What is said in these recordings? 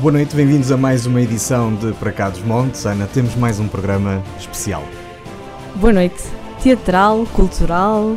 Boa noite, bem-vindos a mais uma edição de Para Cá dos Montes. Ana, temos mais um programa especial. Boa noite. Teatral, cultural.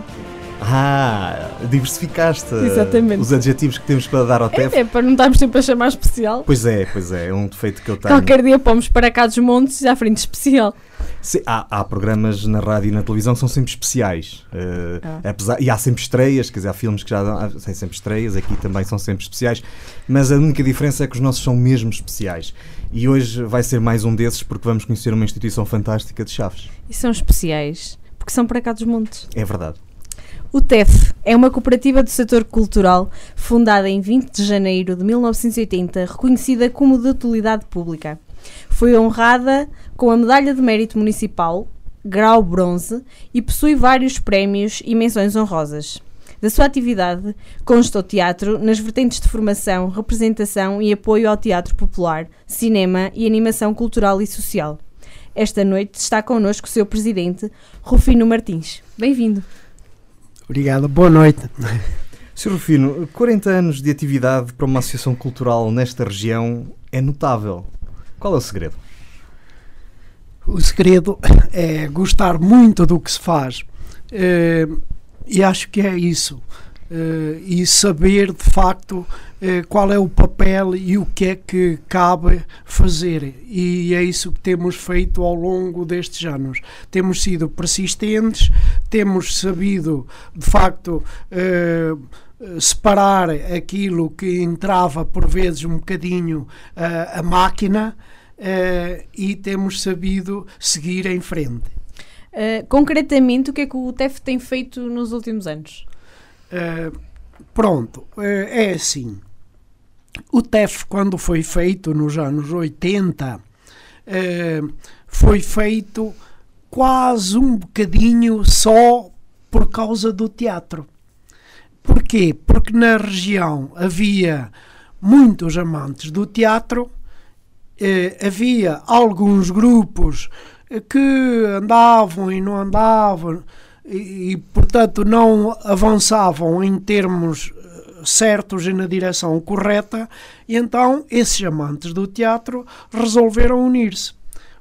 Ah, diversificaste Exatamente. os adjetivos que temos para dar ao TEF. É, é para não estarmos sempre a chamar especial. Pois é, pois é, é um defeito que eu tenho. Qualquer dia pomos para cá dos montes à frente especial. Se- há, há programas na rádio e na televisão que são sempre especiais. eh, Ah. apesar, e há sempre estreias, quer dizer, há filmes que já dão, há- têm sempre estreias, aqui também são sempre especiais. Mas a única diferença é que os nossos são mesmo especiais. E hoje vai ser mais um desses porque vamos conhecer uma instituição fantástica de Chaves. E são especiais, porque são para cá dos montes. É verdade. O TEF é uma cooperativa do setor cultural fundada em 20 de janeiro de 1980, reconhecida como de utilidade pública. Foi honrada com a Medalha de Mérito Municipal, grau bronze, e possui vários prémios e menções honrosas. Da sua atividade consta o teatro nas vertentes de formação, representação e apoio ao teatro popular, cinema e animação cultural e social. Esta noite está connosco o seu presidente, Rufino Martins. Bem-vindo. Obrigado, boa noite. Sr. Rufino, 40 anos de atividade para uma associação cultural nesta região é notável. Qual é o segredo? O segredo é gostar muito do que se faz Eh, e acho que é isso. Eh, e saber de facto eh, qual é o papel e o que é que cabe fazer. E é isso que temos feito ao longo destes anos. Temos sido persistentes, temos sabido de facto. Eh, separar aquilo que entrava por vezes um bocadinho eh, a máquina eh, e temos sabido seguir em frente. Concretamente, o que é que o TEF tem feito nos últimos anos? Pronto, é assim. O TEF, quando foi feito nos anos 80, eh, foi feito quase um bocadinho só por causa do teatro. Porquê? Porque na região havia muitos amantes do teatro, eh, havia alguns grupos eh, que andavam e não andavam e, e, portanto não avançavam em termos eh, certos e na direção correta e então esses amantes do teatro resolveram unir-se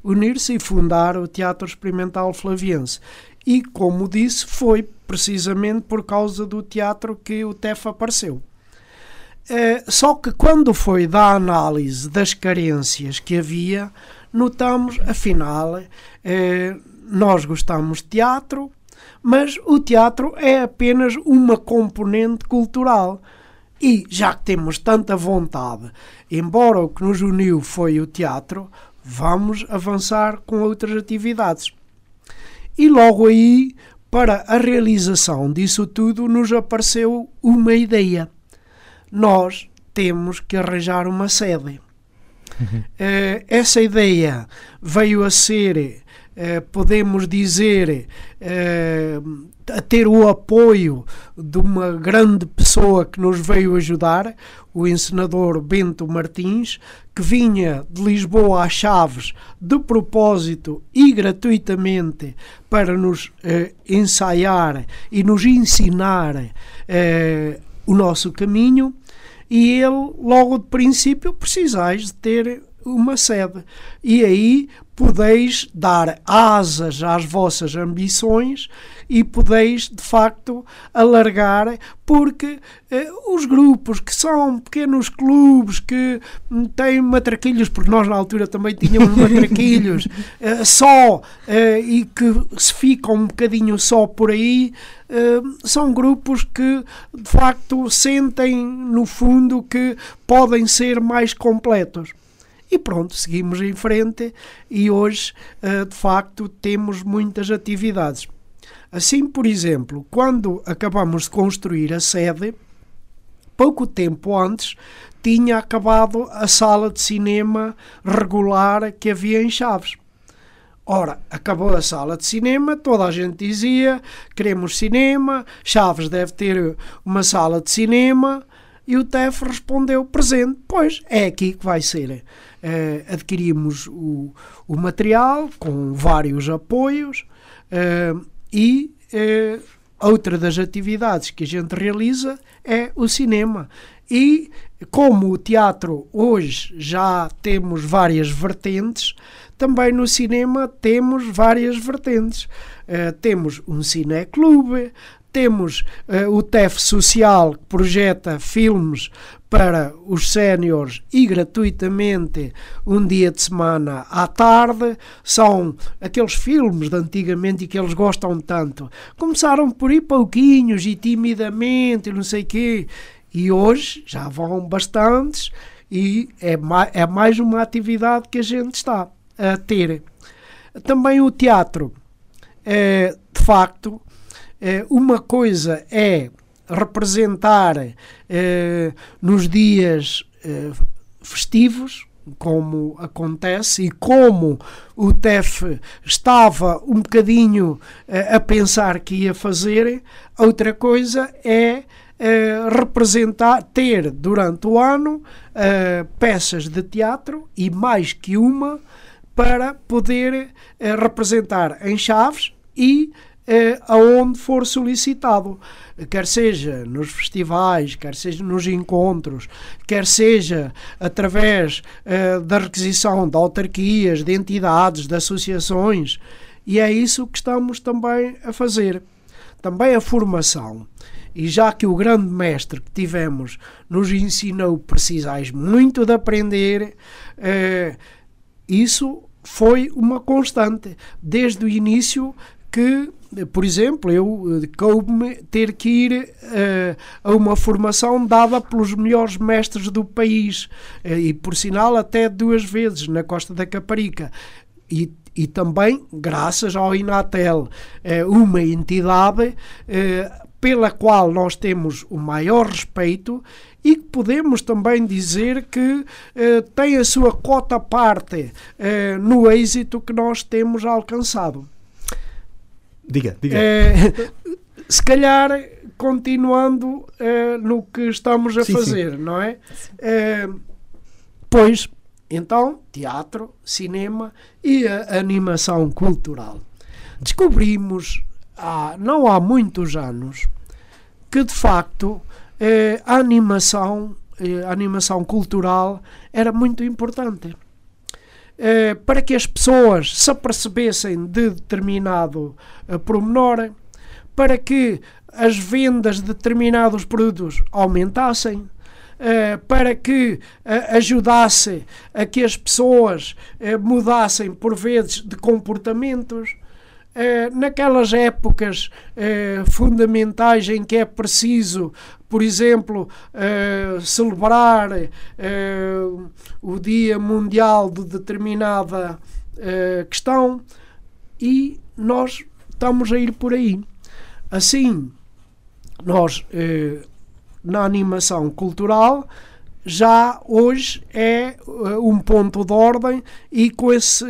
unir-se e fundar o Teatro Experimental Flaviense e como disse foi precisamente por causa do teatro que o TEF apareceu Eh, só que quando foi da análise das carências que havia, notamos, afinal, eh, nós gostamos de teatro, mas o teatro é apenas uma componente cultural. E já que temos tanta vontade, embora o que nos uniu foi o teatro, vamos avançar com outras atividades. E logo aí, para a realização disso tudo, nos apareceu uma ideia nós temos que arranjar uma sede. Eh, essa ideia veio a ser, eh, podemos dizer, eh, a ter o apoio de uma grande pessoa que nos veio ajudar, o encenador Bento Martins, que vinha de Lisboa às Chaves de propósito e gratuitamente para nos eh, ensaiar e nos ensinar o nosso caminho e ele, logo de princípio, precisais de ter uma sede. E aí podeis dar asas às vossas ambições e podeis, de facto, alargar, porque eh, os grupos que são pequenos clubes que hum, têm matraquilhos, porque nós na altura também tínhamos matraquilhos, eh, só eh, e que se ficam um bocadinho só por aí, eh, são grupos que de facto sentem no fundo que podem ser mais completos. E pronto, seguimos em frente e hoje, eh, de facto, temos muitas atividades. Assim, por exemplo, quando acabamos de construir a sede, pouco tempo antes tinha acabado a sala de cinema regular que havia em Chaves. Ora, acabou a sala de cinema, toda a gente dizia: queremos cinema, Chaves deve ter uma sala de cinema. E o TEF respondeu: presente, pois é aqui que vai ser. Eh, adquirimos o, o material com vários apoios eh, e eh, outra das atividades que a gente realiza é o cinema. E como o teatro hoje já temos várias vertentes, também no cinema temos várias vertentes. Uh, temos um cineclube, temos uh, o TEF Social que projeta filmes para os séniores e gratuitamente um dia de semana à tarde. São aqueles filmes de antigamente e que eles gostam tanto. Começaram por ir pouquinhos e timidamente, não sei quê, e hoje já vão bastantes e é mais, é mais uma atividade que a gente está a ter. Também o teatro, é, de facto, uma coisa é representar é, nos dias é, festivos, como acontece e como o TEF estava um bocadinho a pensar que ia fazer, outra coisa é representar, ter durante o ano uh, peças de teatro e mais que uma para poder uh, representar em Chaves e uh, aonde for solicitado, quer seja nos festivais, quer seja nos encontros, quer seja através da requisição de autarquias, de entidades, de associações, e é isso que estamos também a fazer. Também a formação. E já que o grande mestre que tivemos nos ensinou precisais muito de aprender, eh, isso foi uma constante desde o início que por exemplo, eu eh, coube-me ter que ir uh, a uma formação dada pelos melhores mestres do país uh, e, por sinal, até duas vezes na Costa da Caparica. E, e também, graças ao Inatel, uh, uma entidade pela qual nós temos o maior respeito e que podemos também dizer que tem a sua cota parte no êxito que nós temos alcançado. Diga, diga. Eh, se calhar continuando eh, no que estamos a sim, fazer, sim. não é? Eh, pois, então, teatro, cinema e a animação cultural. Descobrimos há, não há muitos anos que de facto a animação, a animação cultural era muito importante. Eh, para que as pessoas se apercebessem de determinado eh, promenor, para que as vendas de determinados produtos aumentassem, Uh, para que ajudasse a que as pessoas mudassem por vezes de comportamentos, eh, naquelas épocas eh, fundamentais em que é preciso, por exemplo, eh, celebrar o Dia Mundial de determinada questão, e nós estamos a ir por aí. Assim, nós, na animação cultural, já hoje é um ponto de ordem e com esse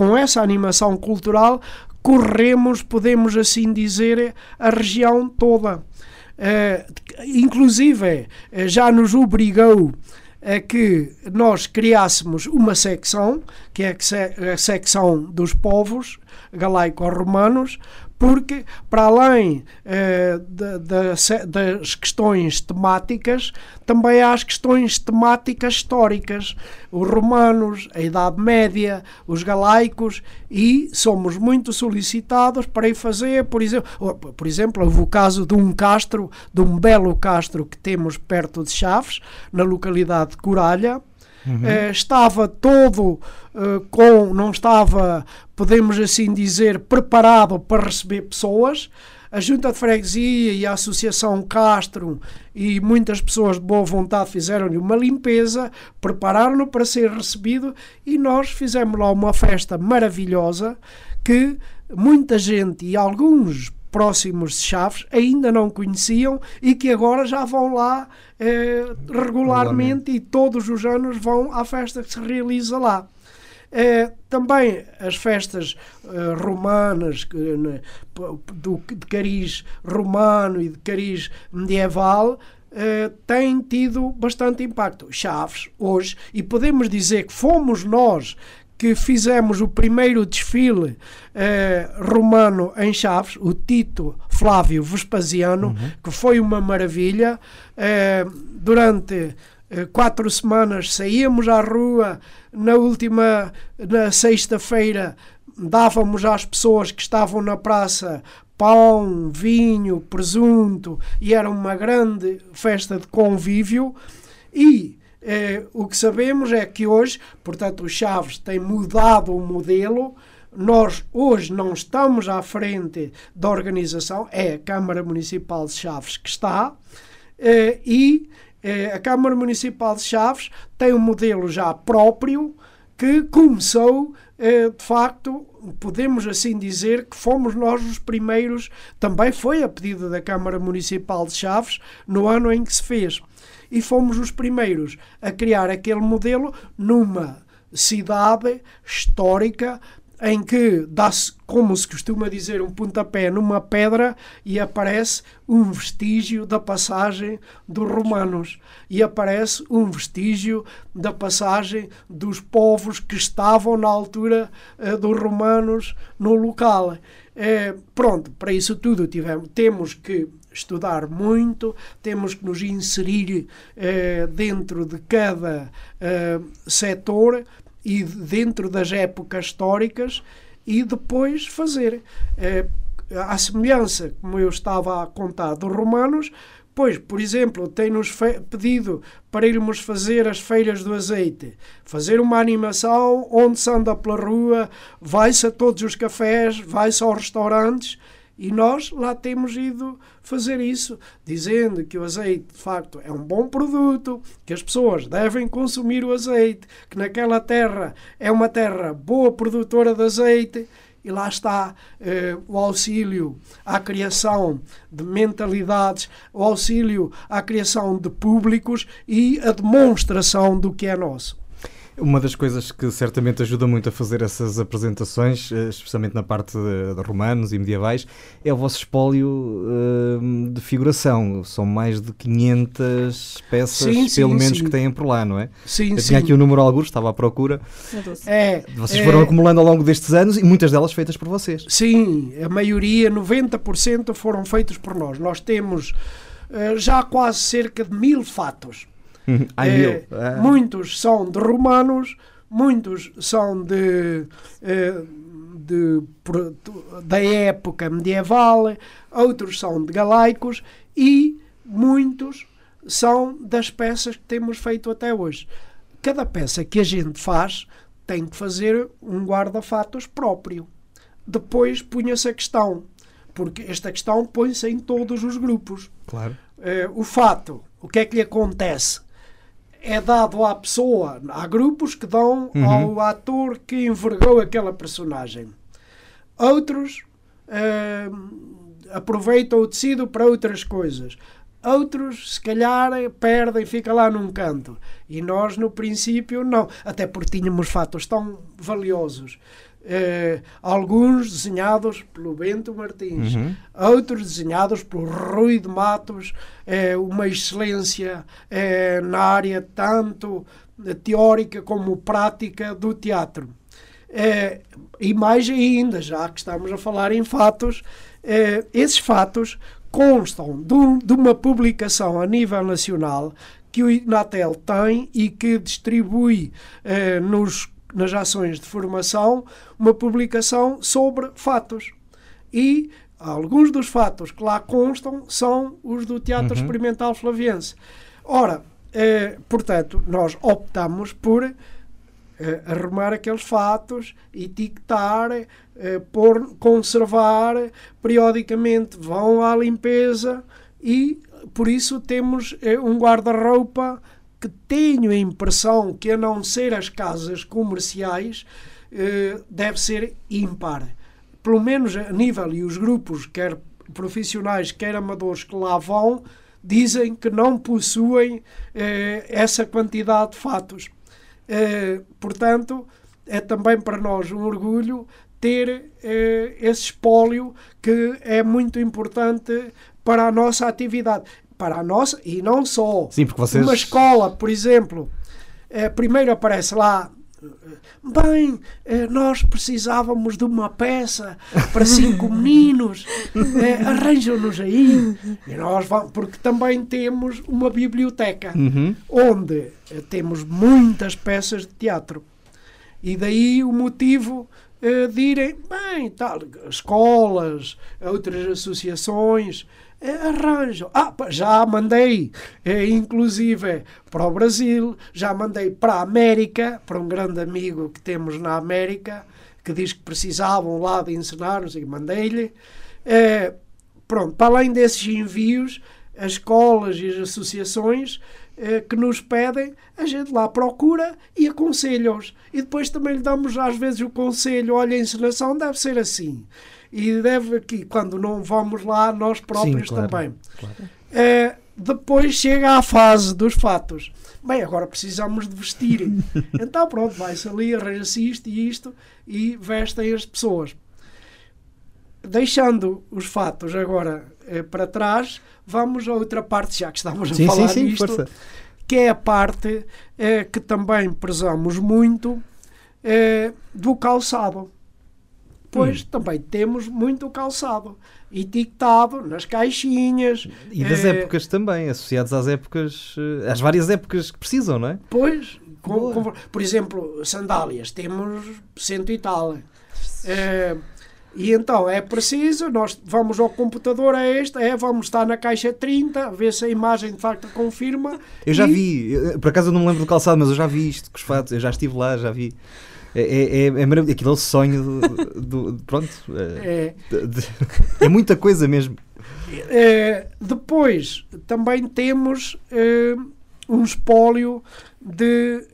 com essa animação cultural, corremos, podemos assim dizer, a região toda. Uh, inclusive, uh, já nos obrigou a que nós criássemos uma secção, que é a secção dos povos galaico-romanos, porque, para além eh, de, de, das questões temáticas, também há as questões temáticas históricas. Os romanos, a Idade Média, os galaicos, e somos muito solicitados para ir fazer, por exemplo, por exemplo, houve o caso de um castro, de um belo castro que temos perto de Chaves, na localidade de Coralha, Uhum. Uh, estava todo uh, com, não estava, podemos assim dizer, preparado para receber pessoas. A Junta de Freguesia e a Associação Castro e muitas pessoas de boa vontade fizeram-lhe uma limpeza, prepararam-no para ser recebido e nós fizemos lá uma festa maravilhosa que muita gente e alguns próximos de Chaves ainda não conheciam e que agora já vão lá eh, regularmente e todos os anos vão à festa que se realiza lá. Eh, também as festas eh, romanas né, do, de cariz romano e de cariz medieval Uh, têm tido bastante impacto. Chaves, hoje, e podemos dizer que fomos nós que fizemos o primeiro desfile eh, romano em Chaves, o Tito Flávio Vespasiano, Uhum. que foi uma maravilha. Eh, durante eh, quatro semanas saíamos à rua, na última, na sexta-feira, dávamos às pessoas que estavam na praça pão, vinho, presunto e era uma grande festa de convívio e eh, o que sabemos é que hoje, portanto, o Chaves tem mudado o modelo. Nós hoje não estamos à frente da organização, é a Câmara Municipal de Chaves que está, eh, e eh, a Câmara Municipal de Chaves tem um modelo já próprio que começou, de facto, podemos assim dizer que fomos nós os primeiros, também foi a pedido da Câmara Municipal de Chaves, no ano em que se fez. E fomos os primeiros a criar aquele modelo numa cidade histórica em que dá-se, como se costuma dizer, um pontapé numa pedra e aparece um vestígio da passagem dos romanos e aparece um vestígio da passagem dos povos que estavam na altura eh, dos romanos no local. Eh, pronto, para isso tudo tivemos, temos que estudar muito, temos que nos inserir eh, dentro de cada eh, setor e dentro das épocas históricas e depois fazer. Eh, à semelhança, como eu estava a contar, dos romanos, pois, por exemplo, tem-nos pedido para irmos fazer as feiras do azeite, fazer uma animação onde se anda pela rua, vai-se a todos os cafés, vai-se aos restaurantes, e nós lá temos ido fazer isso, dizendo que o azeite de facto é um bom produto, que as pessoas devem consumir o azeite, que naquela terra é uma terra boa produtora de azeite. E lá está eh, o auxílio à criação de mentalidades, o auxílio à criação de públicos e a demonstração do que é nosso. Uma das coisas que certamente ajuda muito a fazer essas apresentações, eh, especialmente na parte de, de romanos e medievais, é o vosso espólio uh, de figuração. São mais de 500 peças, sim, pelo sim, menos, sim. que têm por lá, não é? Sim, Eu sim. tinha aqui o número alguns, estava à procura. É, Vocês é, foram acumulando ao longo destes anos e muitas delas feitas por vocês. Sim, a maioria, 90% foram feitos por nós. Nós temos eh, já quase cerca de mil fatos. Mil. Ah. Muitos são de romanos, muitos são de, eh, de da época medieval, outros são de galaicos e muitos são das peças que temos feito até hoje. Cada peça que a gente faz tem que fazer um guarda-fatos próprio. Depois punha-se a questão, porque esta questão põe-se em todos os grupos. Claro. Eh, o fato, o que é que lhe acontece? É dado à pessoa, há grupos que dão Uhum. ao ator que envergou aquela personagem. Outros eh, aproveitam o tecido para outras coisas. Outros, se calhar, perdem, fica lá num canto. E nós, no princípio, não. Até porque tínhamos fatos tão valiosos. Eh, alguns desenhados pelo Bento Martins, Uhum. outros desenhados por Rui de Matos, é uma excelência eh, na área tanto teórica como prática do teatro. Eh, e mais ainda, já que estamos a falar em fatos, eh, esses fatos constam de, um- de uma publicação a nível nacional que o Inatel tem e que distribui eh, nos, nas ações de formação uma publicação sobre fatos. E alguns dos fatos que lá constam são os do Teatro Uhum. Experimental Flaviense. Ora, eh, portanto, nós optamos por eh, arrumar aqueles fatos, etiquetar, eh, pôr, conservar, periodicamente vão à limpeza e por isso temos eh, um guarda-roupa que tenho a impressão que a não ser as casas comerciais eh, deve ser ímpar. Pelo menos a nível e os grupos, quer profissionais, quer amadores que lá vão, dizem que não possuem eh, essa quantidade de fatos. Eh, portanto, é também para nós um orgulho ter esse espólio que é muito importante para a nossa atividade. Para a nossa, e não só. Sim, porque vocês. Uma escola, por exemplo, eh, primeiro aparece lá Bem, eh, nós precisávamos de uma peça para cinco meninos, eh, arranjam-nos aí. E nós vamos, porque também temos uma biblioteca Uhum. onde temos muitas peças de teatro. E daí o motivo de irem, bem, tal, escolas, outras associações, eh, arranjam. Ah, já mandei, eh, inclusive, para o Brasil, já mandei para a América, para um grande amigo que temos na América, que diz que precisavam lá de ensinar, não sei, mandei-lhe. Eh, pronto, para além desses envios, as escolas e as associações eh, que nos pedem, a gente lá procura e aconselha-os. E depois também lhe damos às vezes o conselho, olha, a encenação deve ser assim. E deve aqui, quando não vamos lá, nós próprios claro, também. claro. Eh, depois chega à fase dos fatos. Bem, agora precisamos de vestir. então pronto, vai-se ali, arranja-se isto e isto e vestem as pessoas. Deixando os fatos agora eh, para trás, vamos a outra parte, já que estamos a Sim, falar sim, sim, nisto, força. que é a parte eh, que também prezamos muito eh, do calçado. Pois Hum. também temos muito calçado etiquetado nas caixinhas. E das eh, épocas também, associados às épocas, eh, às várias épocas que precisam, não é? Pois, com- com- por exemplo, sandálias, temos cento e tal. Eh, e então é preciso, nós vamos ao computador, é este, é, vamos estar na caixa 30, ver se a imagem de facto confirma. Eu já e- vi, por acaso eu não me lembro do calçado, mas eu já vi isto com os fatos, eu já estive lá, já vi. É, é, é, é maravilhoso, aquilo é o sonho do, do- pronto. É, É, de- de- é muita coisa mesmo. Eh, depois também temos um espólio de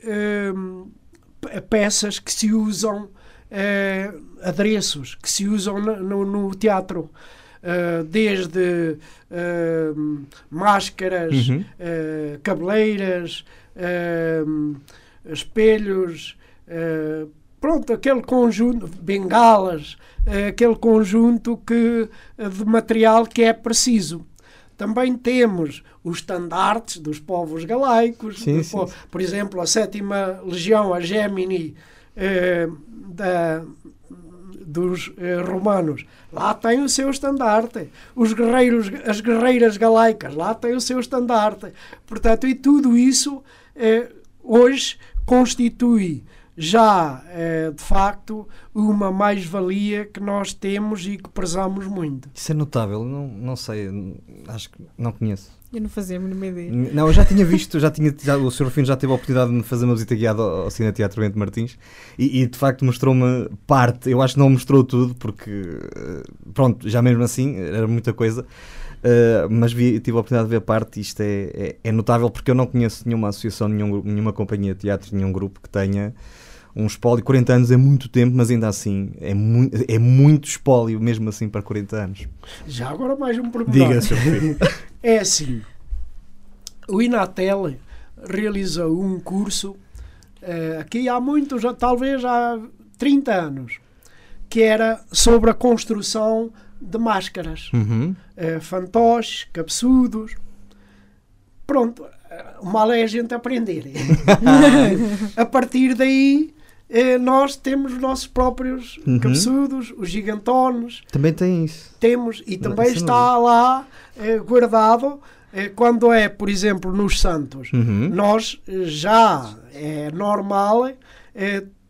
pe- peças que se usam, adereços que se usam no, no- teatro. Eh, desde eh, máscaras, Uhum. eh, cabeleiras, espelhos, eh, pronto, aquele conjunto, bengalas, eh, aquele conjunto que, eh, de material que é preciso. Também temos os estandartes dos povos galaicos, Sim, sim, po- sim. por exemplo, a sétima legião, a Gemini, da, dos eh, romanos, lá tem o seu estandarte. Os guerreiros, as guerreiras galaicas, lá tem o seu estandarte. Portanto, e tudo isso eh, hoje constitui já, eh, de facto, uma mais-valia que nós temos e que prezamos muito. Isso é notável, não, não sei, acho que não conheço. Eu não fazia a mínima ideia. Não, eu já tinha visto, já tinha, já, o Sr. Rufino já teve a oportunidade de me fazer uma visita guiada ao, ao Cine Teatro Bento Martins e, e, de facto mostrou-me parte, eu acho que não mostrou tudo porque eh, pronto, já mesmo assim era muita coisa, eh, mas vi, tive a oportunidade de ver parte e isto é, é, é notável porque eu não conheço nenhuma associação, nenhum, nenhuma companhia de teatro, nenhum grupo que tenha um espólio, 40 anos é muito tempo, mas ainda assim é, mui é muito espólio mesmo assim para 40 anos. Já agora mais um pormenor. Diga, Sr. Rufino. É assim, o Inatel realizou um curso eh, aqui há muitos, talvez há 30 anos, que era sobre a construção de máscaras, Uhum. eh, fantoches, cabeçudos. Pronto, eh, o mal é a gente aprender. a partir daí, eh, nós temos os nossos próprios Uhum. cabeçudos, os gigantones, Também tem isso. temos e também isso não está lá eh, guardado eh, quando é, por exemplo, nos Santos. Uhum. Nós eh, já é normal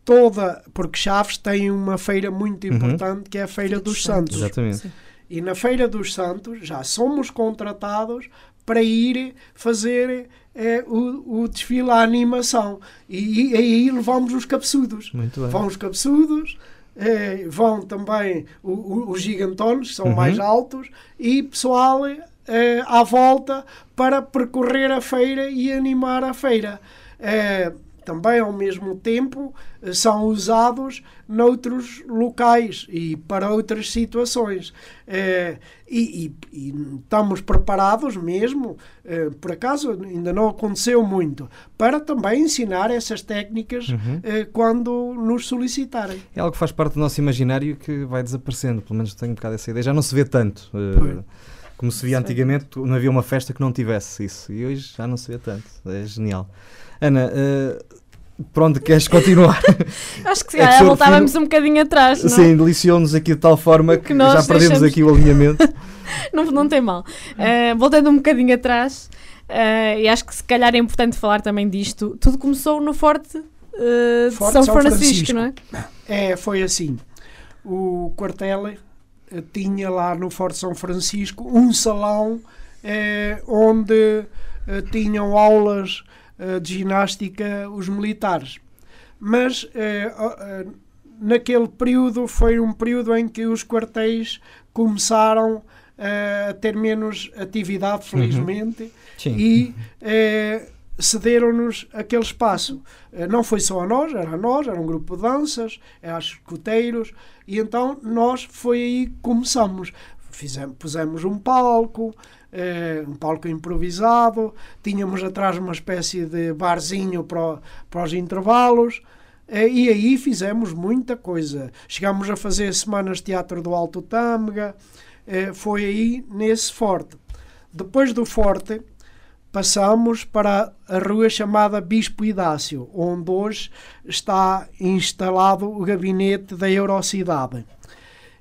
toda, porque Chaves tem uma feira muito Uhum. importante que é a Feira dos Santos. Exatamente. Sim. E na Feira dos Santos já somos contratados para ir fazer eh, o, o desfile à animação. E, e aí levamos os cabeçudos. Muito bem. Vão os cabeçudos, eh, vão também o- o- os gigantones, que são Uhum. mais altos, e pessoal eh, à volta para percorrer a feira e animar a feira. Eh, também, ao mesmo tempo, eh, são usados noutros locais e para outras situações. Eh, e, e- e estamos preparados mesmo, eh, por acaso ainda não aconteceu muito, para também ensinar essas técnicas Uhum. eh, quando nos solicitarem. É algo que faz parte do nosso imaginário que vai desaparecendo, pelo menos tenho um bocado essa ideia. Já não se vê tanto. Como se via Sim. antigamente, não havia uma festa que não tivesse isso. E hoje já não se vê tanto. É genial. Ana, eh, por onde queres continuar? Acho que se É calhar voltávamos um bocadinho atrás, não? Sim, deliciou-nos aqui de tal forma que, Que nós já perdemos deixamos- aqui o alinhamento. não, não tem mal. Uh, voltando um bocadinho atrás, uh, e acho que se calhar é importante falar também disto. Tudo começou no Forte, uh, de Forte São, São Francisco, Francisco. não é? É, foi assim. O quartel tinha lá no Forte São Francisco um salão eh, onde eh, tinham aulas eh, de ginástica os militares. Mas eh, eh, naquele período foi um período em que os quartéis começaram eh, a ter menos atividade, felizmente, Sim. e cederam-nos aquele espaço. Eh, não foi só a nós, era a nós, era um grupo de danças, era os escuteiros, e então nós foi aí que começamos. Fizemos, pusemos um palco, eh, um palco improvisado, tínhamos atrás uma espécie de barzinho para, para os intervalos, eh, e aí fizemos muita coisa. Chegámos a fazer semanas de teatro do Alto Tâmega, foi aí nesse forte. Depois do forte, passamos para a rua chamada Bispo Idácio, onde hoje está instalado o gabinete da Eurocidade.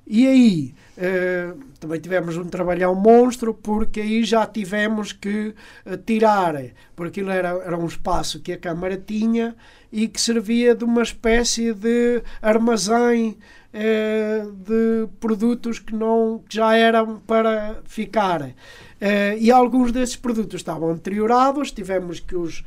E aí eh, também tivemos um trabalhão monstro, porque aí já tivemos que eh, tirar, porque aquilo era, era um espaço que a Câmara tinha e que servia de uma espécie de armazém eh, de produtos que não que já eram para ficar. E alguns desses produtos estavam deteriorados, tivemos que os,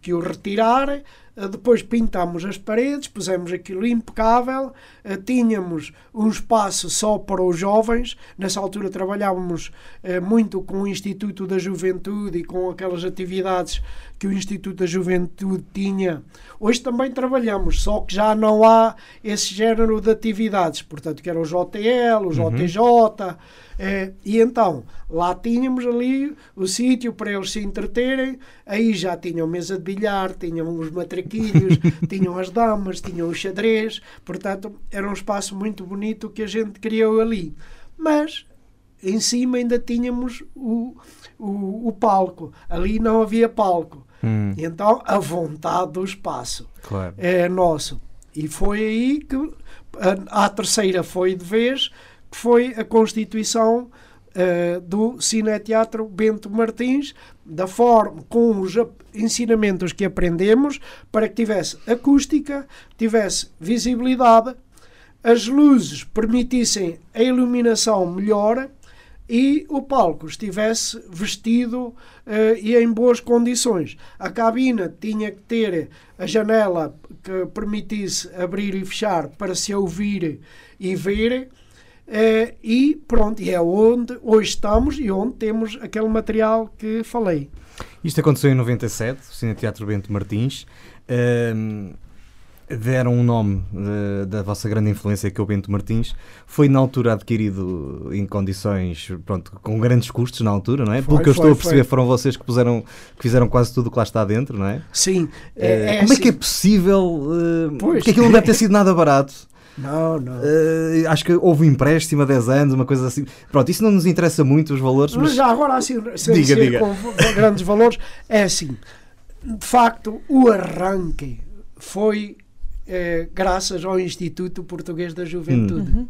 que os retirar. Eh, Depois pintámos as paredes, pusemos aquilo impecável. eh, Tínhamos um espaço só para os jovens. Nessa altura trabalhávamos eh, muito com o Instituto da Juventude e com aquelas atividades que o Instituto da Juventude tinha. Hoje também trabalhamos, só que já não há esse género de atividades. Portanto, que era o JTL, o JTJ. eh, e então, lá tínhamos ali o sítio para eles se entreterem. Aí já tinham mesa de bilhar, tinham os tinham as damas, tinham o xadrez. Portanto, era um espaço muito bonito que a gente criou ali. Mas em cima ainda tínhamos o, o, o palco. Ali não havia palco. Hum, então a vontade do espaço claro. é nosso. E foi aí que a, a terceira foi de vez, que foi a constituição eh, do Cineteatro Bento Martins, da forma, com os ensinamentos que aprendemos, para que tivesse acústica, tivesse visibilidade, as luzes permitissem a iluminação melhor e o palco estivesse vestido eh, e em boas condições. A cabina tinha que ter a janela que permitisse abrir e fechar para se ouvir e ver. Eh, e pronto, e é onde hoje estamos e onde temos aquele material que falei. Isto aconteceu em 97, o Cineteatro Bento Martins. Ahm, deram um nome eh, da vossa grande influência, que é o Bento Martins. Foi na altura adquirido em condições, pronto, com grandes custos na altura, não é? Foi, Pelo que eu foi, estou a perceber, foi. foram vocês que, puseram, que fizeram quase tudo o que lá está dentro, não é? Sim, Eh, é, como é que é assim. possível? porque aquilo não deve ter sido nada barato. Não, não. Eh, acho que houve um empréstimo a 10 anos, uma coisa assim. Pronto, isso não nos interessa muito, os valores, Mas mas. já agora, assim, sem Diga, ser diga. com grandes valores, é assim: de facto, o arranque foi eh, graças ao Instituto Português da Juventude. Uhum.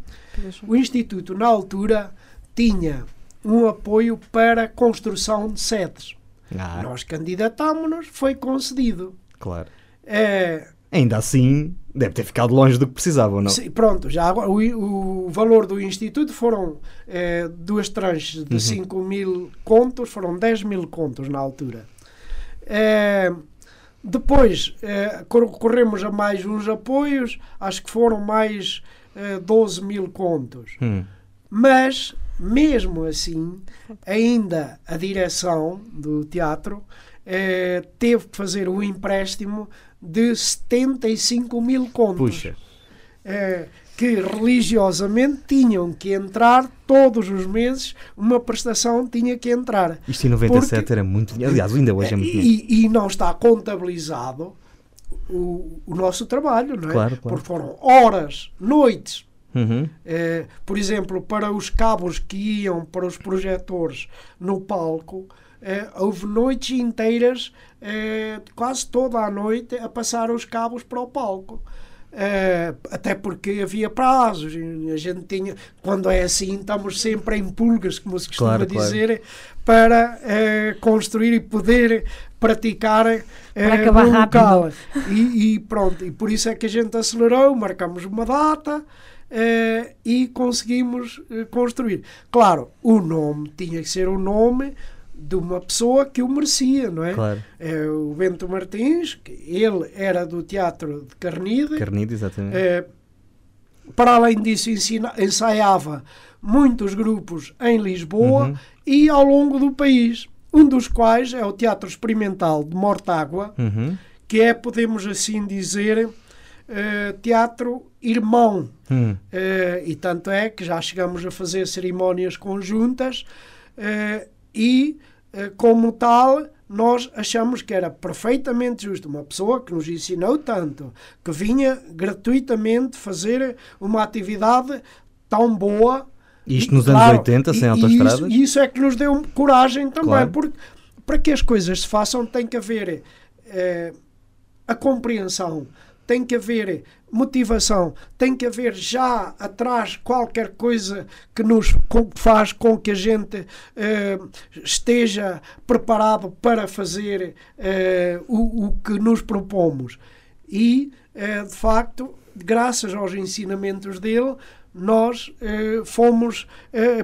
O Instituto, na altura, tinha um apoio para a construção de sedes. Ah, Nós candidatámos-nos, foi concedido. claro. Eh, Ainda assim, deve ter ficado longe do que precisavam, não? Sim, pronto, já o, o valor do Instituto foram eh, duas tranches de Uhum. 5 mil contos, foram 10 mil contos na altura. Eh, depois eh, cor- corremos a mais uns apoios, acho que foram mais eh, 12 mil contos. Hum, Mas, mesmo assim, ainda a direção do teatro eh, teve que fazer um empréstimo de 75 mil contos puxa. eh, que religiosamente tinham que entrar todos os meses, uma prestação tinha que entrar. Isto em 97 Porque- era muito dinheiro. Aliás, ainda hoje é muito dinheiro. E, e não está contabilizado o, o nosso trabalho, não é? Claro, claro. Porque foram horas, noites. Uhum. eh, por exemplo, para os cabos que iam para os projetores no palco, eh, houve noites inteiras, eh, quase toda a noite, a passar os cabos para o palco. Eh, até porque havia prazos, a gente tinha, quando é assim, estamos sempre em pulgas, como se costuma Claro, claro. dizer, para eh, construir e poder praticar Para acabar no rápido. local. E, e pronto, e por isso é que a gente acelerou, marcamos uma data eh, e conseguimos eh, construir. Claro, o nome tinha que ser o nome de uma pessoa que o merecia, não é? Claro. Eh, o Bento Martins, que ele era do Teatro de Carnide, Carnido, exatamente. eh, para além disso ensina- ensaiava muitos grupos em Lisboa Uhum. e ao longo do país, um dos quais é o Teatro Experimental de Mortágua, Uhum. que é, podemos assim dizer, eh, teatro irmão. Hum. Eh, e tanto é que já chegamos a fazer cerimónias conjuntas eh, e, eh, como tal, nós achamos que era perfeitamente justo uma pessoa que nos ensinou tanto, que vinha gratuitamente fazer uma atividade tão boa. Isto E, nos anos claro, 80, sem e- e autoestradas? Isso, e isso é que nos deu coragem também, Claro. porque para que as coisas se façam tem que haver a compreensão, tem que haver motivação, tem que haver já atrás qualquer coisa que nos faz com que a gente eh, esteja preparado para fazer eh, o, o que nos propomos. E, eh, de facto, graças aos ensinamentos dele, nós fomos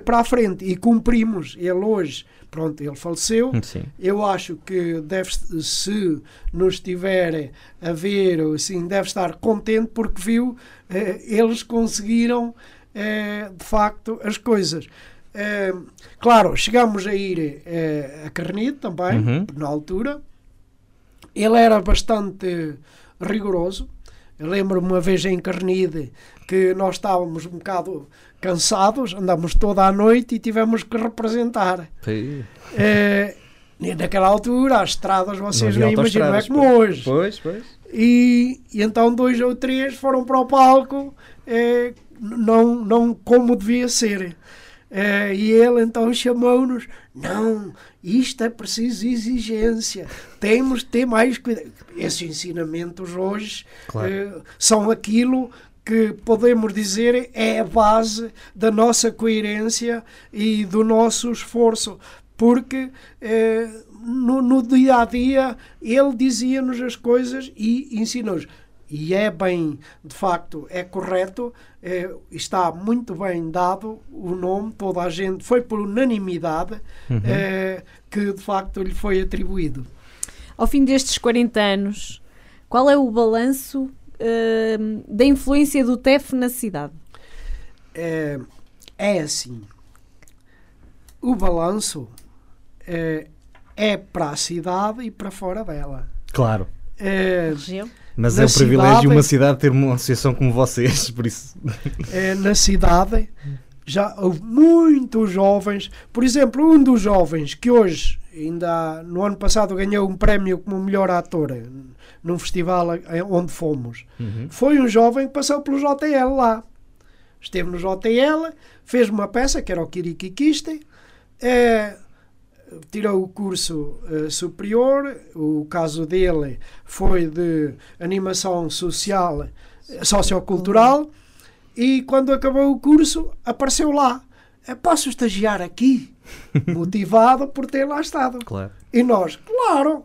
para a frente e cumprimos. Ele hoje, pronto, ele faleceu. Sim. Eu acho que deve, se nos estiver a ver, assim, deve estar contente porque viu eh, eles conseguiram eh, de facto as coisas. Eh, claro, chegamos a ir eh, a Carnide também, Uhum. na altura. Ele era bastante rigoroso. Lembro-me uma vez em Carnide que nós estávamos um bocado cansados, andámos toda a noite e tivemos que representar. Sim. E naquela altura, as estradas, vocês nem imaginam, não é como hoje. Pois, pois. E, e então dois ou três foram para o palco, eh, não, não como devia ser. Eh, e ele então chamou-nos: não, isto é preciso exigência, temos de ter mais cuidado. Esses ensinamentos hoje Claro. eh, são aquilo que podemos dizer é a base da nossa coerência e do nosso esforço, porque eh, no, no dia a dia ele dizia-nos as coisas e ensinou-nos. E é bem, de facto, é correto, eh, está muito bem dado o nome, toda a gente, foi por unanimidade Uhum. eh, que de facto lhe foi atribuído. Ao fim destes 40 anos, qual é o balanço hum, da influência do TEF na cidade? é, é assim. O balanço é, é para a cidade e para fora dela. Claro. É, Região? Mas Na é um privilégio cidade- uma cidade ter uma associação como vocês, por isso. é, na cidade já houve muitos jovens. Por exemplo, um dos jovens que hoje, ainda no ano passado, ganhou um prémio como melhor ator num festival a- onde fomos. Uhum. Foi um jovem que passou pelo JL lá. Esteve no JL, fez uma peça que era o Kirikikiste, eh, tirou o curso eh, superior. O caso dele foi de animação social, eh, sociocultural. E quando acabou o curso, apareceu lá. "Eh, Posso estagiar aqui? Motivado por ter lá estado. Claro. E nós, claro.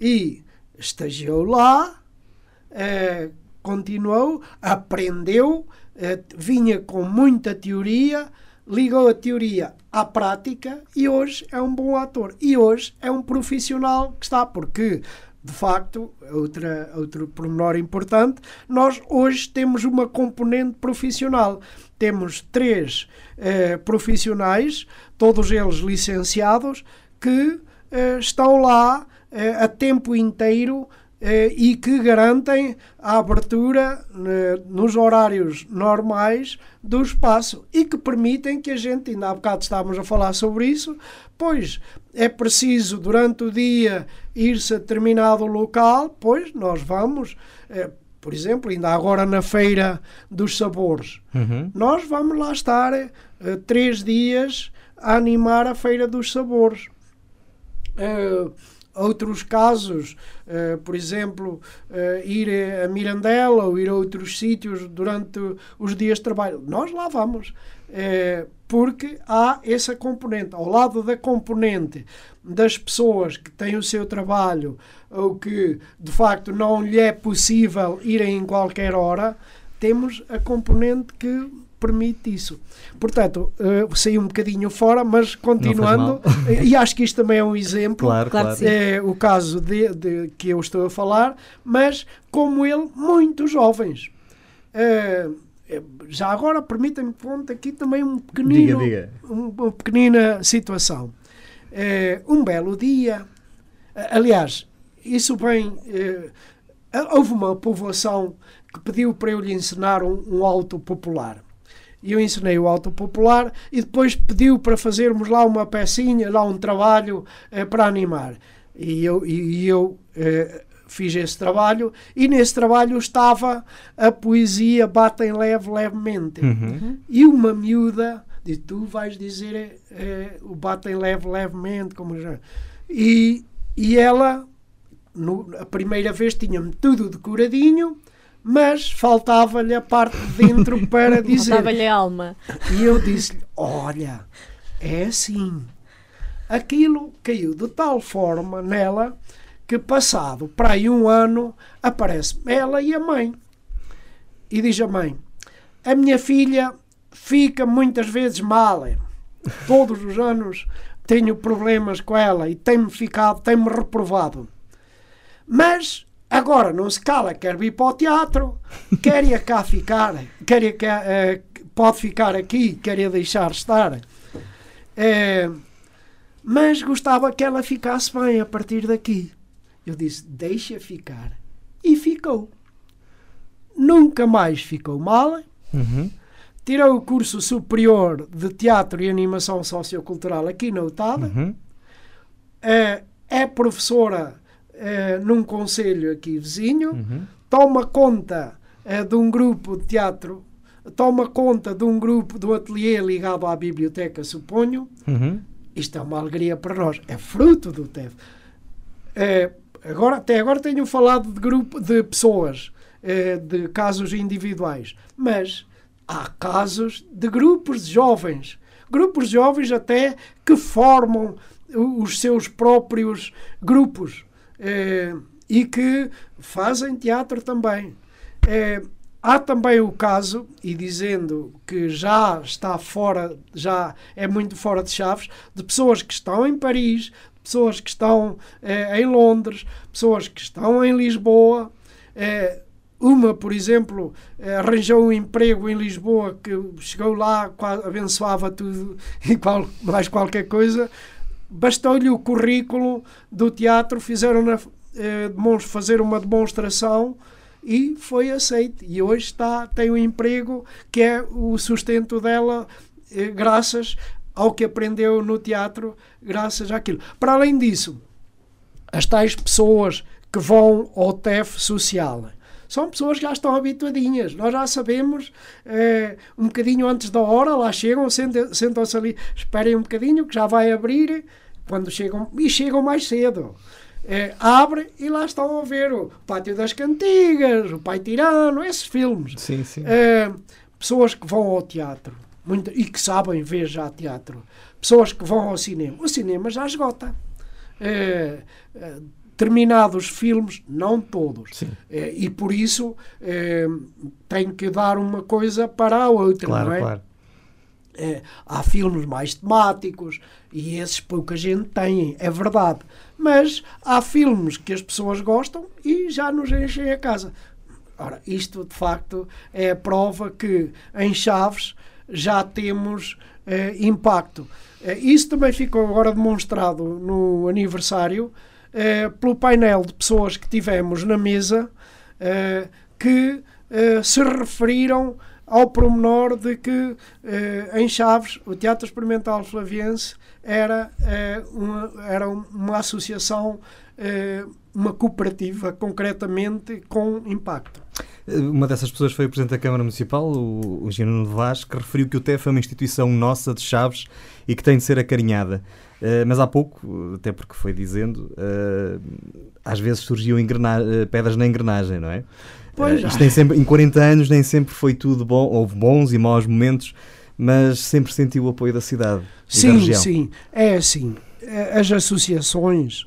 E estagiou lá, eh, continuou, aprendeu, eh, vinha com muita teoria, ligou a teoria à prática e hoje é um bom ator. E hoje é um profissional que está, porque, de facto, outra, outro pormenor importante, nós hoje temos uma componente profissional. Temos três eh, profissionais, todos eles licenciados, que eh, estão lá eh, a tempo inteiro e que garantem a abertura eh, nos horários normais do espaço e que permitem que a gente, ainda há bocado estávamos a falar sobre isso, pois é preciso durante o dia ir-se a determinado local, pois nós vamos, eh, por exemplo, ainda agora na Feira dos Sabores, Uhum. nós vamos lá estar eh, três dias a animar a Feira dos Sabores. Uh, outros casos, uh, por exemplo, uh, ir a Mirandela ou ir a outros sítios durante os dias de trabalho. Nós lá vamos, uh, porque há essa componente. Ao lado da componente das pessoas que têm o seu trabalho ou que de facto não lhe é possível irem em qualquer hora, temos a componente que permite isso. Portanto, uh, saí um bocadinho fora, mas continuando, e acho que isto também é um exemplo, claro, claro. é o caso de, de, que eu estou a falar, mas como ele, muito jovens. Uh, já agora permitam-me contar aqui também um pequenino, diga, diga. Um, uma pequenina situação. Uh, um belo dia, aliás, isso bem, houve uma povoação que pediu para eu lhe ensinar um, um alto popular e eu ensinei o Alto Popular e depois pediu para fazermos lá uma pecinha, lá um trabalho eh, para animar. E eu, e, eu eh, fiz esse trabalho e nesse trabalho estava a poesia Batem Leve Levemente. Uhum. E uma miúda disse, tu vais dizer eh, o Batem Leve Levemente, como já... E, e ela, no, a primeira vez, tinha-me tudo decoradinho mas faltava-lhe a parte de dentro para dizer. Faltava-lhe a alma. E eu disse-lhe: Olha, é assim. Aquilo caiu de tal forma nela que, passado para aí um ano, aparece ela e a mãe. E diz a mãe: A minha filha fica muitas vezes mal. Todos os anos tenho problemas com ela e tem-me ficado, tem-me reprovado. Mas Agora não se cala, quer vir para o teatro, quer ir cá ficar, quer ir cá, uh, pode ficar aqui, quer ir deixar estar. Uh, mas gostava que ela ficasse bem a partir daqui. Eu disse: deixa ficar. E ficou. Nunca mais ficou mal. Uhum. Tirou o curso superior de teatro e animação sociocultural aqui na UTAD. Uhum. Uh, é professora uh, num conselho aqui vizinho, uhum. toma conta uh, de um grupo de teatro, toma conta de um grupo do ateliê ligado à biblioteca, suponho. Uhum. Isto é uma alegria para nós, é fruto do TEF. Eh, agora, até agora tenho falado de grupo de pessoas, de casos individuais, mas há casos de grupos de jovens, grupos de jovens até que formam os seus próprios grupos é, e que fazem teatro também. É, há também o caso, e dizendo que já está fora, já é muito fora de chaves, de pessoas que estão em Paris, pessoas que estão é, em Londres, pessoas que estão em Lisboa. uma, por exemplo, arranjou um emprego em Lisboa que chegou lá, abençoava tudo e qual, mais qualquer coisa, bastou-lhe o currículo do teatro, fizeram na, eh, fazer uma demonstração e foi aceito. E hoje está, tem um emprego que é o sustento dela, eh, graças ao que aprendeu no teatro, graças àquilo. Para além disso, as tais pessoas que vão ao TEF social são pessoas que já estão habituadinhas. Nós já sabemos, eh, um bocadinho antes da hora, lá chegam, sentam-se ali, esperem um bocadinho que já vai abrir, quando chegam, e chegam mais cedo. Eh, abre e lá estão a ver o Pátio das Cantigas, o Pai Tirano, esses filmes. Sim, sim. Eh, pessoas que vão ao teatro muito, e que sabem ver já teatro. Pessoas que vão ao cinema. O cinema já esgota. Eh, determinados filmes, não todos. É, e por isso é, tem que dar uma coisa para a outra, claro, não é? Claro. É, há filmes mais temáticos e esses pouca gente tem, é verdade. Mas há filmes que as pessoas gostam e já nos enchem a casa. Ora, isto de facto é a prova que em Chaves já temos impacto. isso também ficou agora demonstrado no aniversário eh, pelo painel de pessoas que tivemos na mesa uh, que uh, se referiram ao promenor de que em Chaves o Teatro Experimental Flaviense era, uma, era uma associação, uma cooperativa, concretamente, com impacto. Uma dessas pessoas foi o Presidente da Câmara Municipal, o, o Gino Vaz, que referiu que o TEF é uma instituição nossa de chaves e que tem de ser acarinhada. Uh, mas há pouco, até porque foi dizendo, uh, às vezes surgiam uh, pedras na engrenagem, não é? Pois isto nem sempre, em 40 anos nem sempre foi tudo bom, houve bons e maus momentos, mas sempre sentiu o apoio da cidade. Sim, da região. sim, é assim. As associações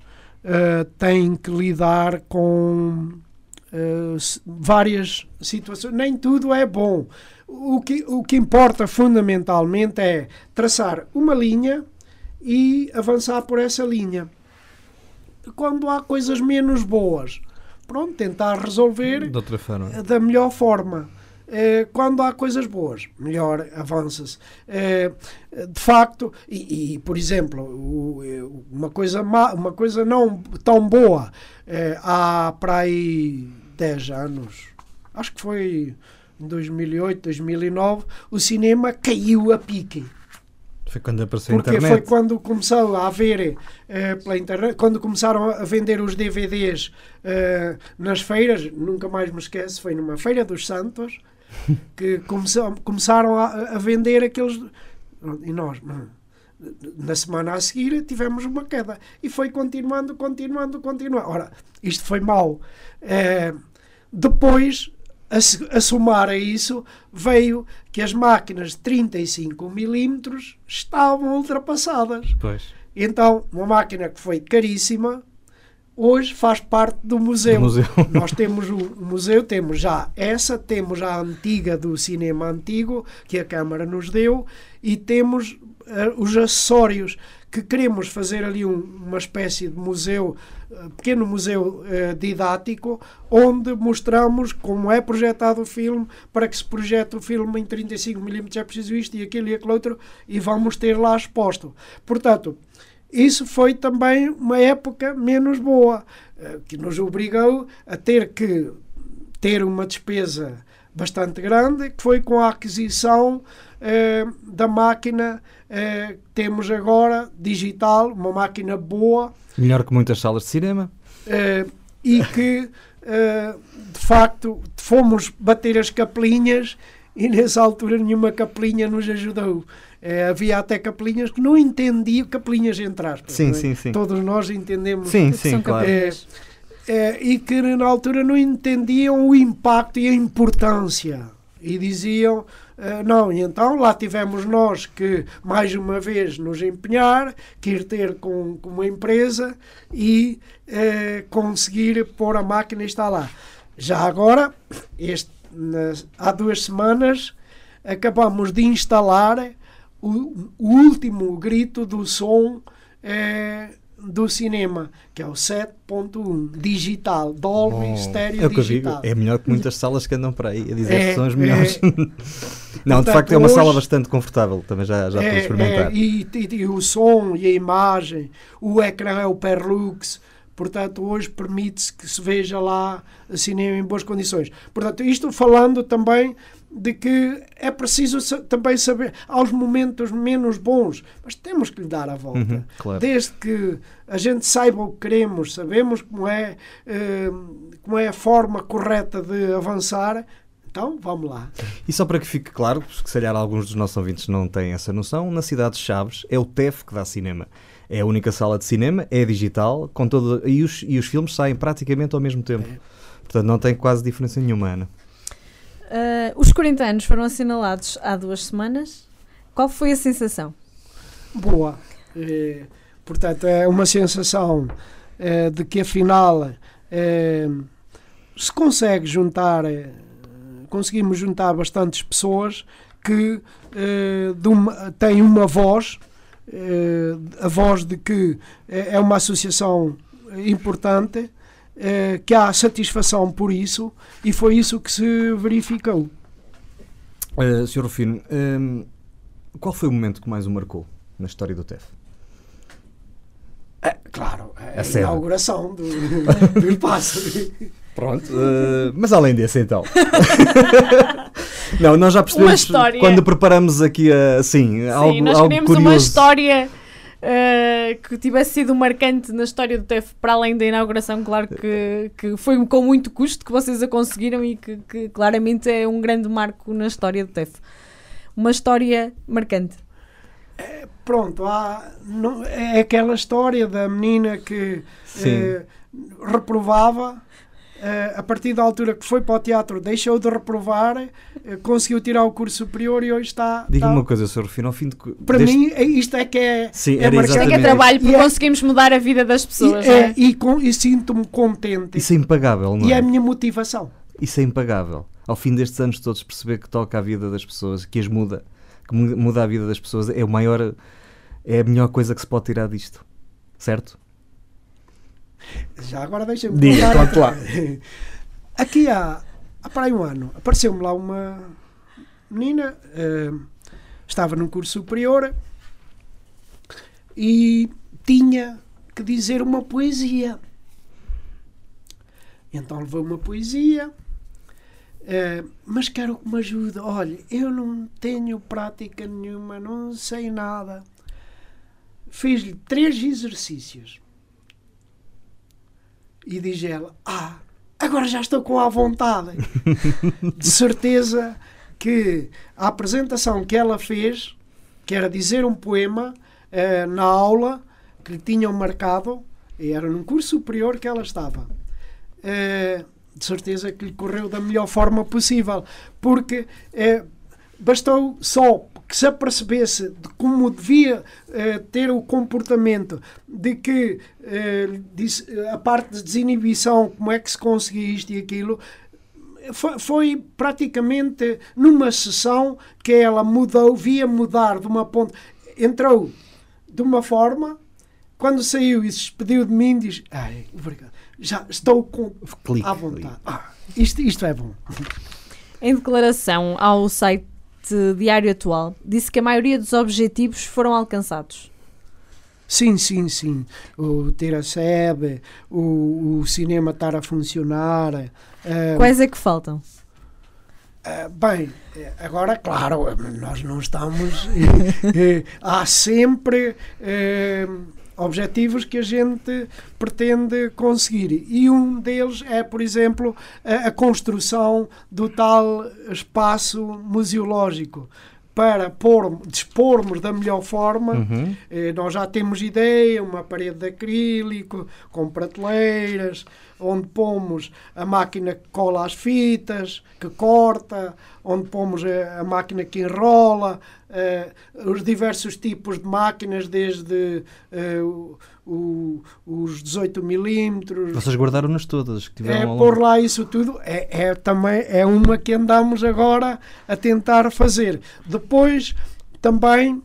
têm que lidar com várias situações. Nem tudo é bom. O que, o que importa fundamentalmente é traçar uma linha e avançar por essa linha. Quando há coisas menos boas, pronto, tentar resolver da melhor forma. Eh, quando há coisas boas, melhor avança-se. Eh, de facto, e, e por exemplo, eh, uma coisa, má, uma coisa não tão boa, há para aí 10 anos, acho que foi em 2008, 2009, o cinema caiu a pique. Foi quando apareceu Porque a internet. foi quando começou a haver uh, pela internet, quando começaram a vender os DVDs uh, nas feiras, nunca mais me esqueço, foi numa feira dos Santos que começou, começaram a, a, vender aqueles e nós na semana a seguir tivemos uma queda e foi continuando, continuando, continuando. Ora, isto foi mau. Uh, depois a, a somar a isso, veio que as máquinas de 35 milímetros estavam ultrapassadas. Pois. Então, uma máquina que foi caríssima, hoje faz parte do museu. Do museu. Nós temos o, o, museu, temos já essa, temos já a antiga do cinema antigo, que a Câmara nos deu, e temos uh, os acessórios que queremos fazer ali um, uma espécie de museu, pequeno museu uh, didático, onde mostramos como é projetado o filme, para que se projete o filme em 35mm é preciso isto e aquilo e aquele outro, e vamos ter lá exposto. Portanto, isso foi também uma época menos boa, uh, que nos obrigou a ter que ter uma despesa bastante grande, que foi com a aquisição da máquina Uh, temos agora digital, uma máquina boa. Melhor que muitas salas de cinema. Uh, e que, uh, de facto, fomos bater as capelinhas e nessa altura nenhuma capelinha nos ajudou. havia até capelinhas que não entendiam, capelinhas entre aspas. Sim, é? sim, sim. Todos nós entendemos. Sim, sim, claro. e que na altura não entendiam o impacto e a importância. E diziam Uh, não, e então lá tivemos nós que, mais uma vez, nos empenhar, que ir ter com, com uma empresa e uh, conseguir pôr a máquina lá. Já agora, este, há duas semanas, acabamos de instalar o, o último grito do som uh, do cinema, que é o 7.1 digital, Dolby oh, Stereo é o que digital. Eu digo, é melhor que muitas salas que andam por aí a dizer é, que são as melhores. É, Não, Portanto, de facto é uma hoje, sala bastante confortável, também já, já é, pude experimentar. É, e, e, e, o som e a imagem, o ecrã é o Perlux, portanto hoje permite-se que se veja lá cinema em boas condições. Portanto, isto falando também de que é preciso também saber aos momentos menos bons, mas temos que lhe dar a volta. Uhum, claro. Desde que a gente saiba o que queremos, sabemos como é, uh, como é a forma correta de avançar, então, vamos lá. E só para que fique claro, porque se calhar alguns dos nossos ouvintes não têm essa noção, na cidade de Chaves é o TEF que dá cinema. É a única sala de cinema, é digital, com todo, e, os, e os filmes saem praticamente ao mesmo tempo. É. Portanto, não tem quase diferença nenhuma, Ana. Uh, os 40 anos foram assinalados há duas semanas. Qual foi a sensação? Boa. É, portanto, é uma sensação é, de que afinal é, se consegue juntar conseguimos juntar bastantes pessoas que uh, uma, têm uma voz, uh, a voz de que é uma associação importante, uh, que há satisfação por isso, e foi isso que se verificou. Uh, Sr. Rufino, um, qual foi o momento que mais o marcou na história do TEF? É, claro, a, a inauguração do, do espaço. Pronto, uh, mas além desse então. não, nós já percebemos quando preparamos aqui assim, Sim, algo, nós algo curioso. uma história uh, que tivesse sido marcante na história do TEF, para além da inauguração, claro que, que foi com muito custo que vocês a conseguiram e que, que claramente é um grande marco na história do TEF. Uma história marcante. É, pronto, há, não, é aquela história da menina que eh, reprovava a partir da altura que foi para o teatro, deixou de reprovar, uh, conseguiu tirar o curso superior e hoje está. Diga-me está... uma coisa, Sr. Rufino, ao fim de. Para deste... mim, é, isto é que é. Sim, é era marcante. Isto é que é trabalho, porque E é- conseguimos mudar a vida das pessoas. E, é, é? e, com- e sinto-me contente. Isso é impagável, não e é? é a minha motivação. Isso é impagável. Ao fim destes anos todos perceber que toca a vida das pessoas, que as muda, que mu- muda a vida das pessoas, é o maior, é a melhor coisa que se pode tirar disto. Certo? Já agora deixa-me Diga, contar. lá. Aqui há, há para aí um ano, apareceu-me lá uma menina, eh, estava num curso superior e tinha que dizer uma poesia. Então levou uma poesia, eh, mas quero que me ajude. Olha, eu não tenho prática nenhuma, não sei nada. Fiz-lhe três exercícios. E diz ela: Ah, agora já estou com a vontade. De certeza que a apresentação que ela fez, que era dizer um poema eh, na aula que lhe tinham marcado, era num curso superior que ela estava. Eh, de certeza que lhe correu da melhor forma possível, porque eh, bastou só que se apercebesse de como devia eh, ter o comportamento, de que eh, disse- a parte de desinibição, como é que se conseguia isto e aquilo, foi, foi praticamente numa sessão que ela mudou, via mudar de uma ponta, entrou de uma forma, quando saiu e se despediu de mim, diz: Ai, obrigado, já estou com, Clique à vontade. Ah, isto, isto é bom. Em declaração ao site Diário Atual, disse que a maioria dos objetivos foram alcançados. Sim, sim, sim. O ter a sede, o, o cinema estar a funcionar. eh, Quais é que faltam? eh, bem, eh, agora, claro, nós não estamos. há sempre objetivos que a gente pretende conseguir. E um deles é, por exemplo, a, a construção do tal espaço museológico. Para pôr, dispormos da melhor forma Uhum. Eh, Nós já temos ideia, uma parede de acrílico, com prateleiras, onde pomos a máquina que cola as fitas, que corta, onde pomos a, a máquina que enrola, eh, os diversos tipos de máquinas, desde eh, o- os 18 milímetros, Vocês guardaram-nas todas que tiveram é ao pôr lá isso tudo é, é também é uma que andamos agora a tentar fazer. Depois também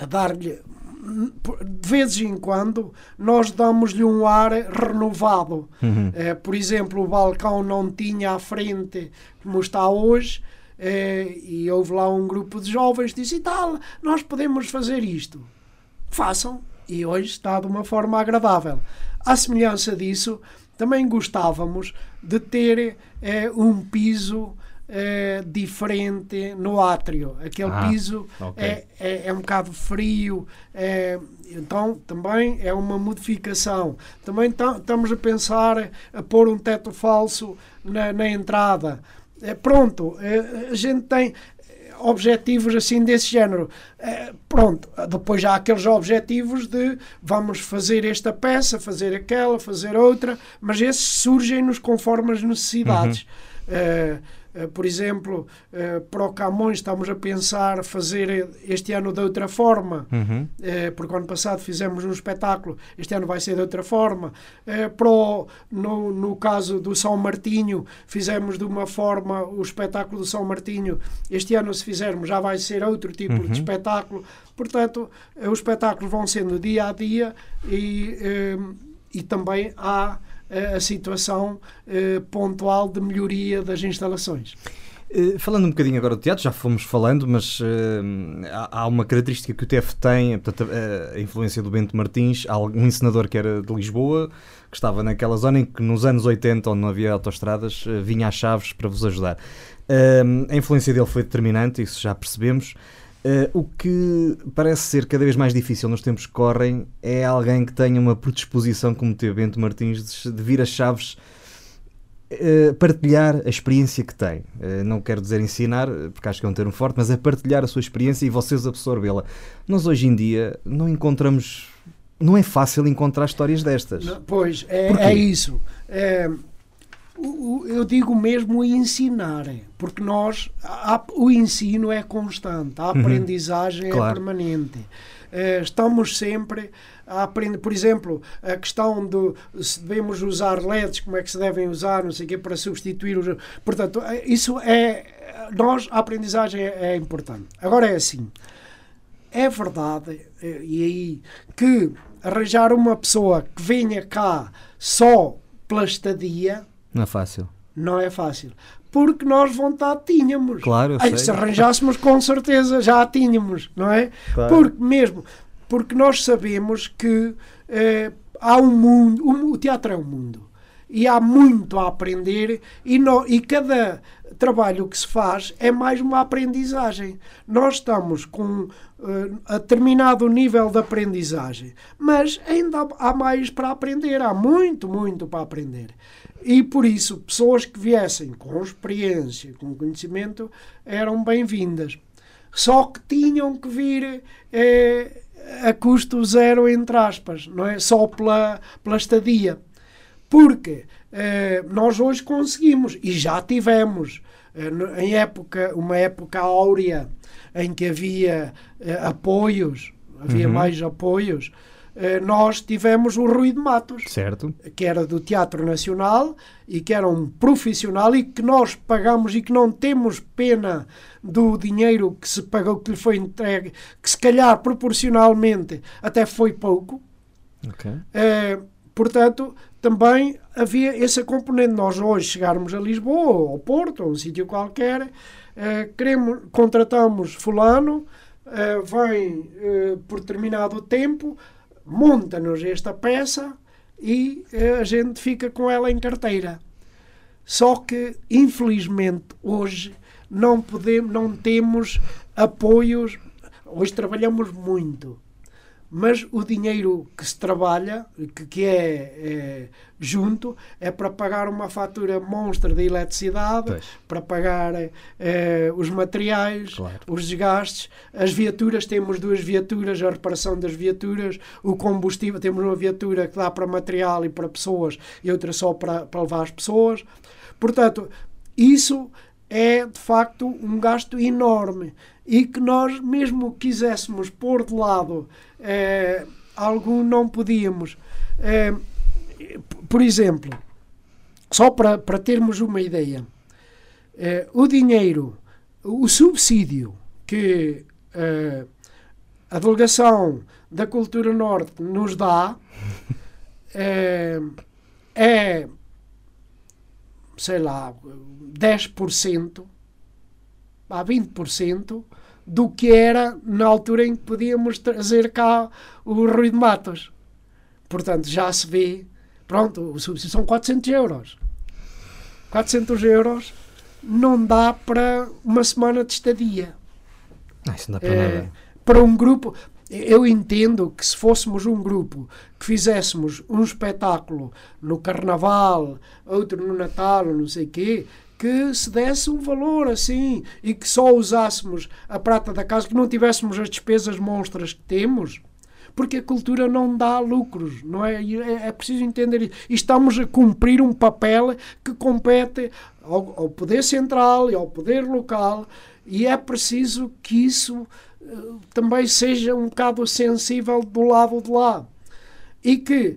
a dar-lhe de vez em quando nós damos-lhe um ar renovado Uhum. Eh, por exemplo o balcão não tinha à frente como está hoje eh, e houve lá um grupo de jovens que disse e tal nós podemos fazer isto façam e hoje está de uma forma agradável. À semelhança disso, também gostávamos de ter eh, um piso eh, diferente no átrio. Aquele Ah, piso ok. é, é, é um bocado frio, eh, então também é uma modificação. Também ta- estamos a pensar a pôr um teto falso na, na entrada. Eh, pronto, eh, a gente tem objetivos assim desse género. Pronto, depois há aqueles objetivos de vamos fazer esta peça, fazer aquela, fazer outra, mas esses surgem-nos conforme as necessidades. Eh, por exemplo, eh, para o Camões estamos a pensar fazer este ano de outra forma, Uhum. eh, porque ano passado fizemos um espetáculo, este ano vai ser de outra forma. Eh, para o- no, no caso do São Martinho, fizemos de uma forma o espetáculo do São Martinho, este ano, se fizermos, já vai ser outro tipo Uhum. de espetáculo. Portanto, eh, os espetáculos vão sendo dia a dia e, eh, e também há eh, a situação eh, pontual de melhoria das instalações. Eh, Falando um bocadinho agora do teatro, já fomos falando, mas eh, há, uma característica que o TF tem, portanto, a, influência do Bento Martins, há um encenador que era de Lisboa, que estava naquela zona em que nos anos 80, onde não havia autoestradas, vinha às chaves para vos ajudar. Eh, a influência dele foi determinante, isso já percebemos. Uh, o que parece ser cada vez mais difícil nos tempos que correm é alguém que tenha uma predisposição, como teve Bento Martins, de vir a Chaves uh, partilhar a experiência que tem. Uh, não quero dizer ensinar, porque acho que é um termo forte, mas é partilhar a sua experiência e vocês absorvê-la. Nós hoje em dia não encontramos. Não é fácil encontrar histórias destas. Não, pois, é, é isso. É, eu digo mesmo ensinar, porque nós, o ensino é constante, a uhum. aprendizagem uhum. claro. é permanente. Eh, estamos sempre a aprender, por exemplo, a questão de se devemos usar LEDs, como é que se devem usar, não sei o quê, para substituir os. Portanto, eh, isso é. Nós, a aprendizagem é, é importante. Agora é assim. É verdade, eh, e aí, que arranjar uma pessoa que venha cá só pela estadia não é fácil. Não é fácil. Porque nós vontade tínhamos. Claro, eu sei. Se arranjássemos, com certeza já a tínhamos, não é? Claro. Porque mesmo, porque nós sabemos que eh, há um mundo, um, o teatro é um mundo. E há muito a aprender e, no, e cada trabalho que se faz é mais uma aprendizagem. Nós estamos com uh, a determinado nível de aprendizagem, mas ainda há mais para aprender, há muito, muito para aprender. E por isso, pessoas que viessem com experiência, com conhecimento, eram bem-vindas. Só que tinham que vir eh, a custo zero, entre aspas, não é? Só pela, pela estadia. Porque eh, nós hoje conseguimos, e já tivemos, eh, em época, uma época áurea, em que havia apoios, havia uhum. mais apoios, nós tivemos o Rui de Matos, certo. que era do Teatro Nacional e que era um profissional e que nós pagamos e que não temos pena do dinheiro que se pagou, que lhe foi entregue, que se calhar proporcionalmente até foi pouco. Okay. É, portanto, também havia esse componente. Nós hoje chegarmos a Lisboa ou ao Porto ou um sítio qualquer, é, queremos, contratamos fulano, é, vem por determinado tempo, monta-nos esta peça e eh, a gente fica com ela em carteira. Só que, infelizmente, hoje não, podemos, não temos apoios. Hoje trabalhamos muito mas o dinheiro que se trabalha, que, que é, é, junto, é para pagar uma fatura monstra de eletricidade, pois. para pagar é, os materiais, claro. os desgastes, as viaturas, temos duas viaturas, a reparação das viaturas, o combustível, temos uma viatura que dá para material e para pessoas e outra só para, para levar as pessoas. Portanto, isso é de facto um gasto enorme e que nós, mesmo quiséssemos pôr de lado eh, algum, não podíamos. Eh, por exemplo, só para, para termos uma ideia, eh, o dinheiro, o subsídio que eh, a delegação da Cultura Norte nos dá é, sei lá, 10%, a 20% do que era na altura em que podíamos trazer cá o Rui de Matos. Portanto, já se vê, pronto, o subsídio são 400 euros. 400 euros não dá para uma semana de estadia. Não, isso não dá para é, nada. Para um grupo, eu entendo que se fôssemos um grupo que fizéssemos um espetáculo no Carnaval, outro no Natal, não sei o quê, que se desse um valor assim e que só usássemos a prata da casa, que não tivéssemos as despesas monstras que temos, porque a cultura não dá lucros, não é? É, é preciso entender isso. E estamos a cumprir um papel que compete ao, ao poder central e ao poder local, e é preciso que isso uh, também seja um bocado sensível do lado de lá. E que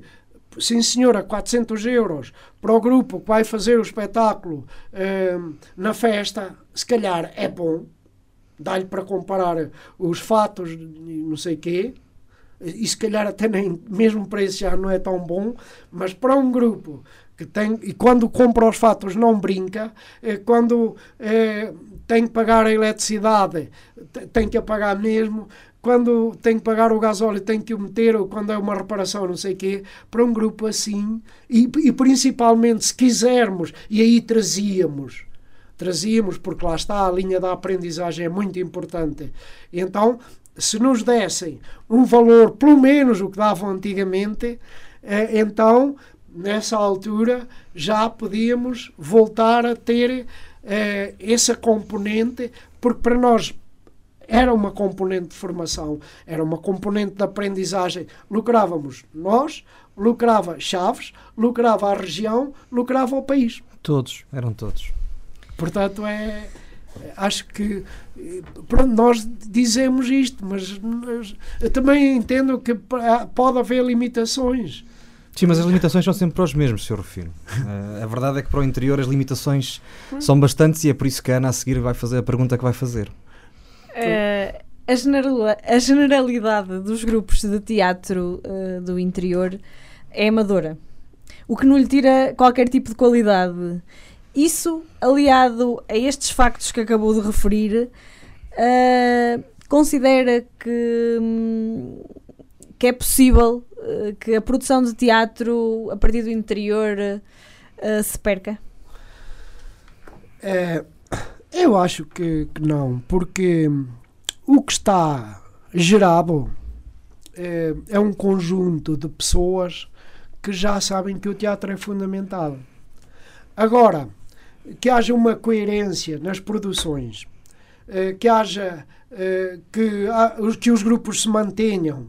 sim senhora, 400 euros para o grupo que vai fazer o espetáculo uh, na festa, se calhar é bom, dá-lhe para comparar os fatos, não sei quê, e se calhar até nem mesmo para isso já não é tão bom, mas para um grupo que tem, e quando compra os fatos não brinca, eh, quando eh, tem que pagar a eletricidade, tem que a pagar mesmo, quando tem que pagar o gasóleo tem que o meter, ou quando é uma reparação, não sei o quê, para um grupo assim, e, e principalmente se quisermos, e aí trazíamos trazíamos, porque lá está, a linha da aprendizagem é muito importante. Então, se nos dessem um valor, pelo menos o que davam antigamente, eh, então, nessa altura, já podíamos voltar a ter eh, essa componente, porque para nós era uma componente de formação, era uma componente de aprendizagem. Lucrávamos nós, lucrava Chaves, lucrava a região, lucrava o país. Todos, eram todos. Portanto, é. Acho que pronto, nós dizemos isto, mas eu também entendo que pode haver limitações. Sim, mas as limitações são sempre para os mesmos, Sr. Rufino. Uh, a verdade é que para o interior as limitações são bastantes e é por isso que a Ana a seguir vai fazer a pergunta que vai fazer. Uh, a, general, a, generalidade dos grupos de teatro uh, do interior é amadora, o que não lhe tira qualquer tipo de qualidade. Isso, aliado a estes factos que acabou de referir, uh, considera que, que é possível uh, que a produção de teatro a partir do interior uh, se perca? É, eu acho que, que, não, porque o que está gerado é, é um conjunto de pessoas que já sabem que o teatro é fundamental. Agora, que haja uma coerência nas produções, eh, que haja eh, que, que os grupos se mantenham,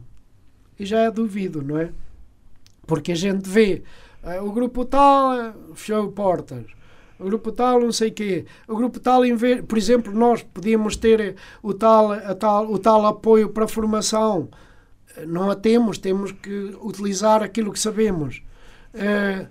e já é duvido, não é? Porque a gente vê o grupo tal fechou portas, o grupo tal não sei quê, o grupo tal, por exemplo, nós podíamos ter o tal, a tal, o tal apoio para a formação, não a temos, temos que utilizar aquilo que sabemos. Uh,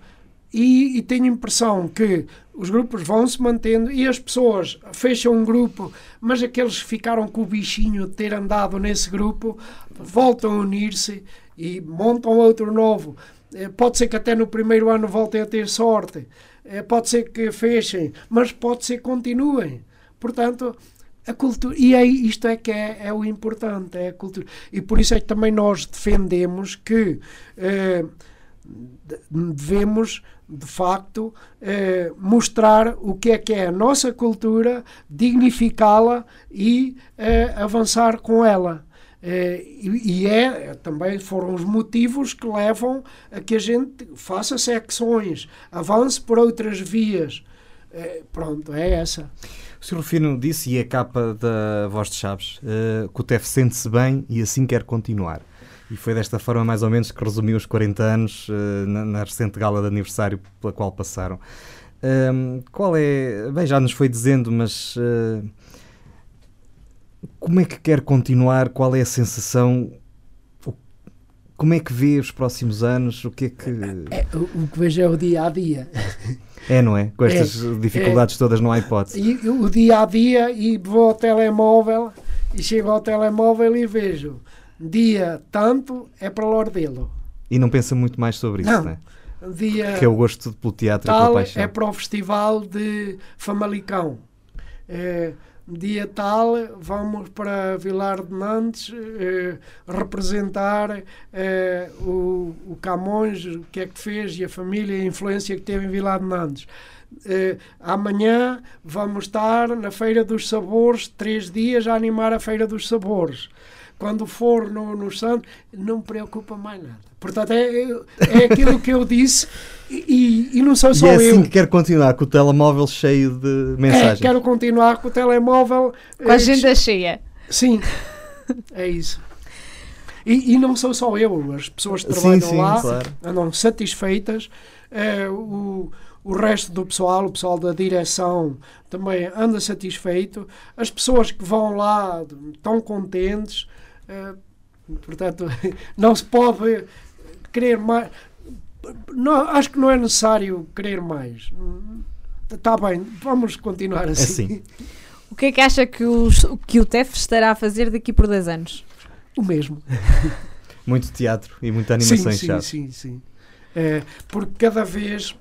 e, e, tenho a impressão que os grupos vão se mantendo e as pessoas fecham um grupo, mas aqueles que ficaram com o bichinho de ter andado nesse grupo voltam a unir-se e montam outro novo. Eh, pode ser que até no primeiro ano voltem a ter sorte, eh, pode ser que fechem, mas pode ser que continuem. Portanto, a cultura, e é, isto é que é, é, o importante, é a cultura. E por isso é que também nós defendemos que eh, devemos de facto, eh, mostrar o que é que é a nossa cultura, dignificá-la e eh, avançar com ela. Eh, e, é também foram os motivos que levam a que a gente faça secções, avance por outras vias. Eh, pronto, é essa. O Sr. Rufino disse, e é a capa da Voz de Chaves, eh, que o TEF sente-se bem e assim quer continuar. E foi desta forma, mais ou menos, que resumiu os 40 anos na, na, recente gala de aniversário pela qual passaram. Um, qual é. Bem, já nos foi dizendo, mas. Uh, como é que quer continuar? Qual é a sensação? Como é que vê os próximos anos? O que é que. É, o que vejo é o dia a dia. É, não é? Com estas é, dificuldades é, todas não há hipótese. E, o dia a dia, e vou ao telemóvel, e chego ao telemóvel e vejo dia tanto é para Lordelo. E não pensa muito mais sobre isso, não, é? Dia que é o gosto pelo teatro tal e pela paixão. é para o Festival de Famalicão. É, dia tal vamos para Vilar de Nantes é, representar é, o, o Camões, o que é que fez e a família e a influência que teve em Vilar de Nantes. É, amanhã vamos estar na Feira dos Sabores, três dias a animar a Feira dos Sabores quando for no, no Santos, não me preocupa mais nada. Portanto, é, é aquilo que eu disse e, e não sou só eu. E é assim eu. que quero continuar, com o telemóvel cheio de mensagens. É, quero continuar com o telemóvel... Com a agenda cheia. Sim, é isso. E, e, não sou só eu, as pessoas que trabalham sim, sim, lá claro. andam satisfeitas. É, o, o resto do pessoal, o pessoal da direção, também anda satisfeito. As pessoas que vão lá estão contentes. Eh, portanto, não se pode querer mais. Não, acho que não é necessário querer mais. Está bem, vamos continuar assim. assim. O que é que acha que, os, que o TEF estará a fazer daqui por 10 anos? O mesmo. Muito teatro e muita animação sim, sim, sim, sim. É, porque cada vez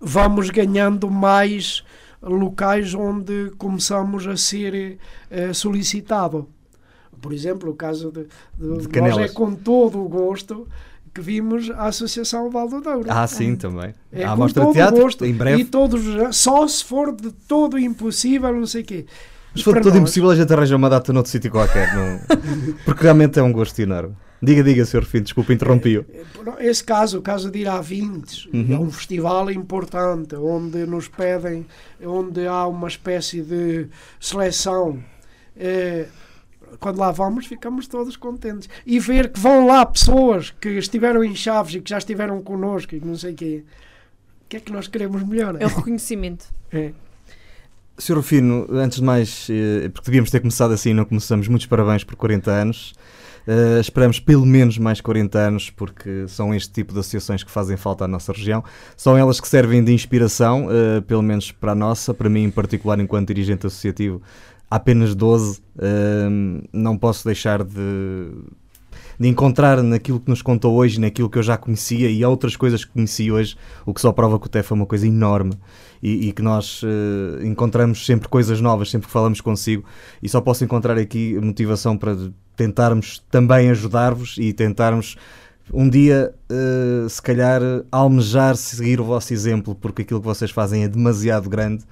vamos ganhando mais locais onde começamos a ser uh, solicitado. Por exemplo, o caso de, de, de nós é com todo o gosto que vimos a Associação Valdodouro. Ah, sim, também. É mostra todo de teatro, gosto. em breve. E todos, só se for de todo impossível, não sei o quê. Se for Para todo nós- impossível, a gente arranja uma data noutro sítio qualquer. Não... Porque realmente é um gosto enorme. Diga, diga, Sr. Filho, desculpa, interrompi-o. Esse caso, o caso de ir à Vintes, Uhum. é um festival importante, onde nos pedem, onde há uma espécie de seleção. Eh, quando lá vamos, ficamos todos contentes. E ver que vão lá pessoas que estiveram em Chaves e que já estiveram connosco e que não sei o quê. O que é que nós queremos melhor? É o reconhecimento. É. Sr. Rufino, antes de mais, eh, porque devíamos ter começado assim, não começamos, muitos parabéns por 40 anos. Eh, esperamos pelo menos mais 40 anos, porque são este tipo de associações que fazem falta à nossa região. São elas que servem de inspiração, eh, pelo menos para a nossa, para mim em particular, enquanto dirigente associativo, apenas 12. eh, não posso deixar de, de encontrar naquilo que nos contou hoje, naquilo que eu já conhecia e outras coisas que conheci hoje, o que só prova que o TEF é uma coisa enorme e, e que nós eh, encontramos sempre coisas novas, sempre que falamos consigo, e só posso encontrar aqui motivação para tentarmos também ajudar-vos e tentarmos um dia, eh, se calhar, almejar seguir o vosso exemplo, porque aquilo que vocês fazem é demasiado grande.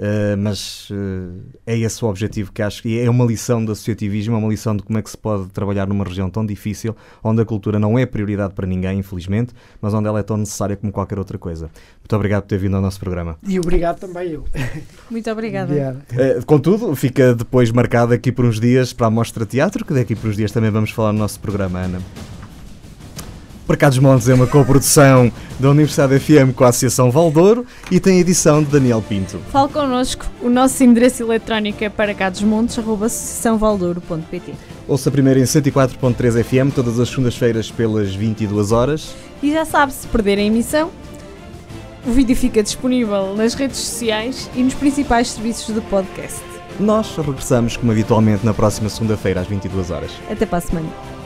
Uh, mas uh, é esse o objetivo que acho que é uma lição do associativismo, é uma lição de como é que se pode trabalhar numa região tão difícil, onde a cultura não é prioridade para ninguém, infelizmente, mas onde ela é tão necessária como qualquer outra coisa. Muito obrigado por ter vindo ao nosso programa. E obrigado também eu. Muito obrigada. Obrigado. Uh, contudo, fica depois marcado aqui por uns dias para a Mostra Teatro, que daqui por uns dias também vamos falar no nosso programa, Ana. Mercados Montes é uma coprodução da Universidade FM com a Associação Valdouro e tem edição de Daniel Pinto. Fale connosco. O nosso endereço eletrónico é para cadosmontes.associaçãovaldouro.pt Ouça primeiro em 104.3 FM todas as segundas-feiras pelas 22 horas. E já sabe, se perder a emissão, o vídeo fica disponível nas redes sociais e nos principais serviços de podcast. Nós regressamos como habitualmente na próxima segunda-feira às 22 horas. Até para a semana.